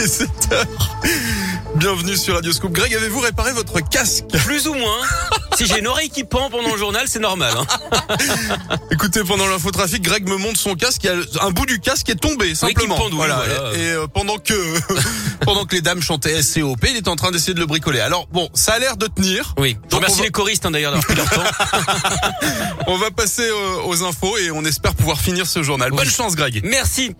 est 7h. Bienvenue sur Radio Scoop. Greg, avez-vous réparé votre casque Plus ou moins. si j'ai une oreille qui pend pendant le journal, c'est normal. Hein. Écoutez, pendant l'infotrafic, Greg me montre son casque. Il y a un bout du casque qui est tombé, simplement. Oui, voilà. Et, euh, pendant que pendant que les dames chantaient SCOP, il est en train d'essayer de le bricoler. Alors bon, ça a l'air de tenir. Oui. Je remercie les choristes hein, d'ailleurs d'avoir pris leur temps. on va passer euh, aux infos et on espère pouvoir finir ce journal. Bonne chance, Greg. Merci.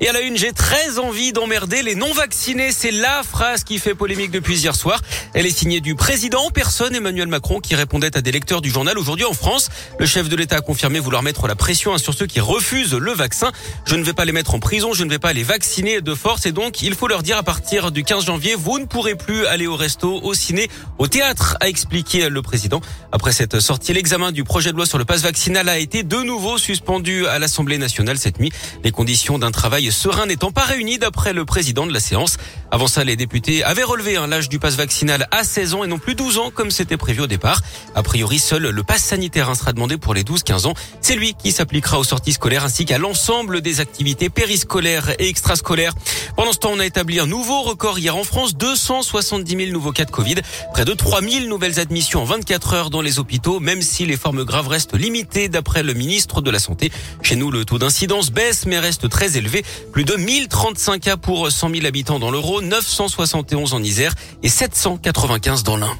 Et à la une, j'ai très envie d'emmerder les non-vaccinés. C'est la phrase qui fait polémique depuis hier soir. Elle est signée du président en personne, Emmanuel Macron, qui répondait à des lecteurs du journal aujourd'hui en France. Le chef de l'État a confirmé vouloir mettre la pression hein, sur ceux qui refusent le vaccin. Je ne vais pas les mettre en prison, je ne vais pas les vacciner de force. Et donc, il faut leur dire à partir du 15 janvier, vous ne pourrez plus aller au resto, au ciné, au théâtre, a expliqué le président. Après cette sortie, l'examen du projet de loi sur le passe vaccinal a été de nouveau suspendu à l'Assemblée nationale cette nuit. Les conditions d'un travail serein n'étant pas réuni d'après le président de la séance. Avant ça, les députés avaient relevé un l'âge du pass vaccinal à 16 ans et non plus 12 ans comme c'était prévu au départ. A priori, seul le pass sanitaire sera demandé pour les 12-15 ans. C'est lui qui s'appliquera aux sorties scolaires ainsi qu'à l'ensemble des activités périscolaires et extrascolaires. Pendant ce temps, on a établi un nouveau record hier en France, 270 000 nouveaux cas de Covid, près de 3 000 nouvelles admissions en 24 heures dans les hôpitaux, même si les formes graves restent limitées d'après le ministre de la Santé. Chez nous, le taux d'incidence baisse mais reste très élevé. Plus de 1035 cas pour 100 000 habitants dans l'Euro, 971 en Isère et 795 dans l'Ain.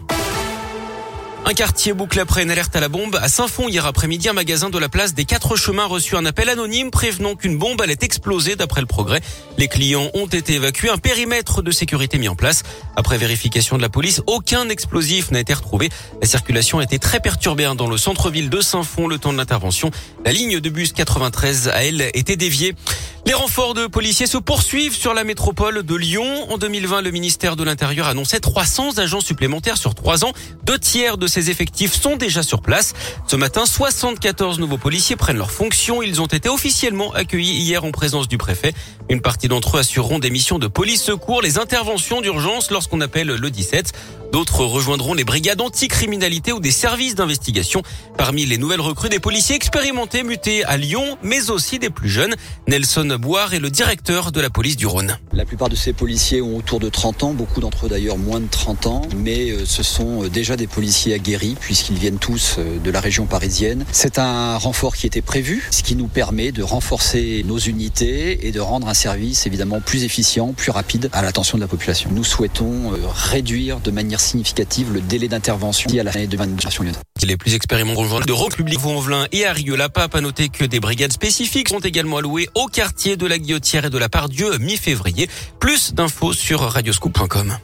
Un quartier bouclé après une alerte à la bombe. À Saint-Fond, hier après-midi, un magasin de la place des Quatre Chemins reçu un appel anonyme prévenant qu'une bombe allait exploser d'après le progrès. Les clients ont été évacués. Un périmètre de sécurité mis en place. Après vérification de la police, aucun explosif n'a été retrouvé. La circulation a été très perturbée hein, dans le centre-ville de Saint-Fond le temps de l'intervention. La ligne de bus 93 a, elle, été déviée. Les renforts de policiers se poursuivent sur la métropole de Lyon. En 2020, le ministère de l'Intérieur annonçait 300 agents supplémentaires sur trois ans. Deux tiers de ces effectifs sont déjà sur place. Ce matin, 74 nouveaux policiers prennent leurs fonctions. Ils ont été officiellement accueillis hier en présence du préfet. Une partie d'entre eux assureront des missions de police secours, les interventions d'urgence lorsqu'on appelle le 17. D'autres rejoindront les brigades anticriminalité ou des services d'investigation. Parmi les nouvelles recrues, des policiers expérimentés mutés à Lyon, mais aussi des plus jeunes. Nelson Boire est le directeur de la police du Rhône. La plupart de ces policiers ont autour de 30 ans, beaucoup d'entre eux d'ailleurs moins de 30 ans, mais euh, ce sont euh, déjà des policiers aguerris puisqu'ils viennent tous euh, de la région parisienne. C'est un renfort qui était prévu, ce qui nous permet de renforcer nos unités et de rendre un service évidemment plus efficient, plus rapide à l'attention de la population. Nous souhaitons réduire de manière significative le délai d'intervention à la fin de l'administration lyonnaise. Les plus de Rock Public Vaux-en-Velin et Arieux-la-Pape a noté que des brigades spécifiques sont également allouées au quartier de la Guillotière et de la Pardieu mi-février. Plus d'infos sur radioscoop.com.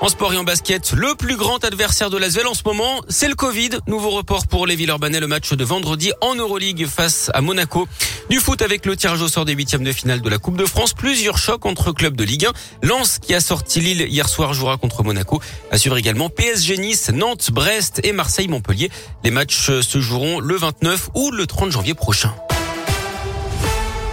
En sport et en basket, le plus grand adversaire de l'Asvel en ce moment, c'est le Covid. Nouveau report pour les Villeurbanais, le match de vendredi en Euroleague face à Monaco. Du foot avec le tirage au sort des huitièmes de finale de la Coupe de France. Plusieurs chocs entre clubs de Ligue 1. Lens qui a sorti Lille hier soir jouera contre Monaco. Assure également PSG Nice, Nantes, Brest et Marseille-Montpellier. Les matchs se joueront le 29 ou le 30 janvier prochain.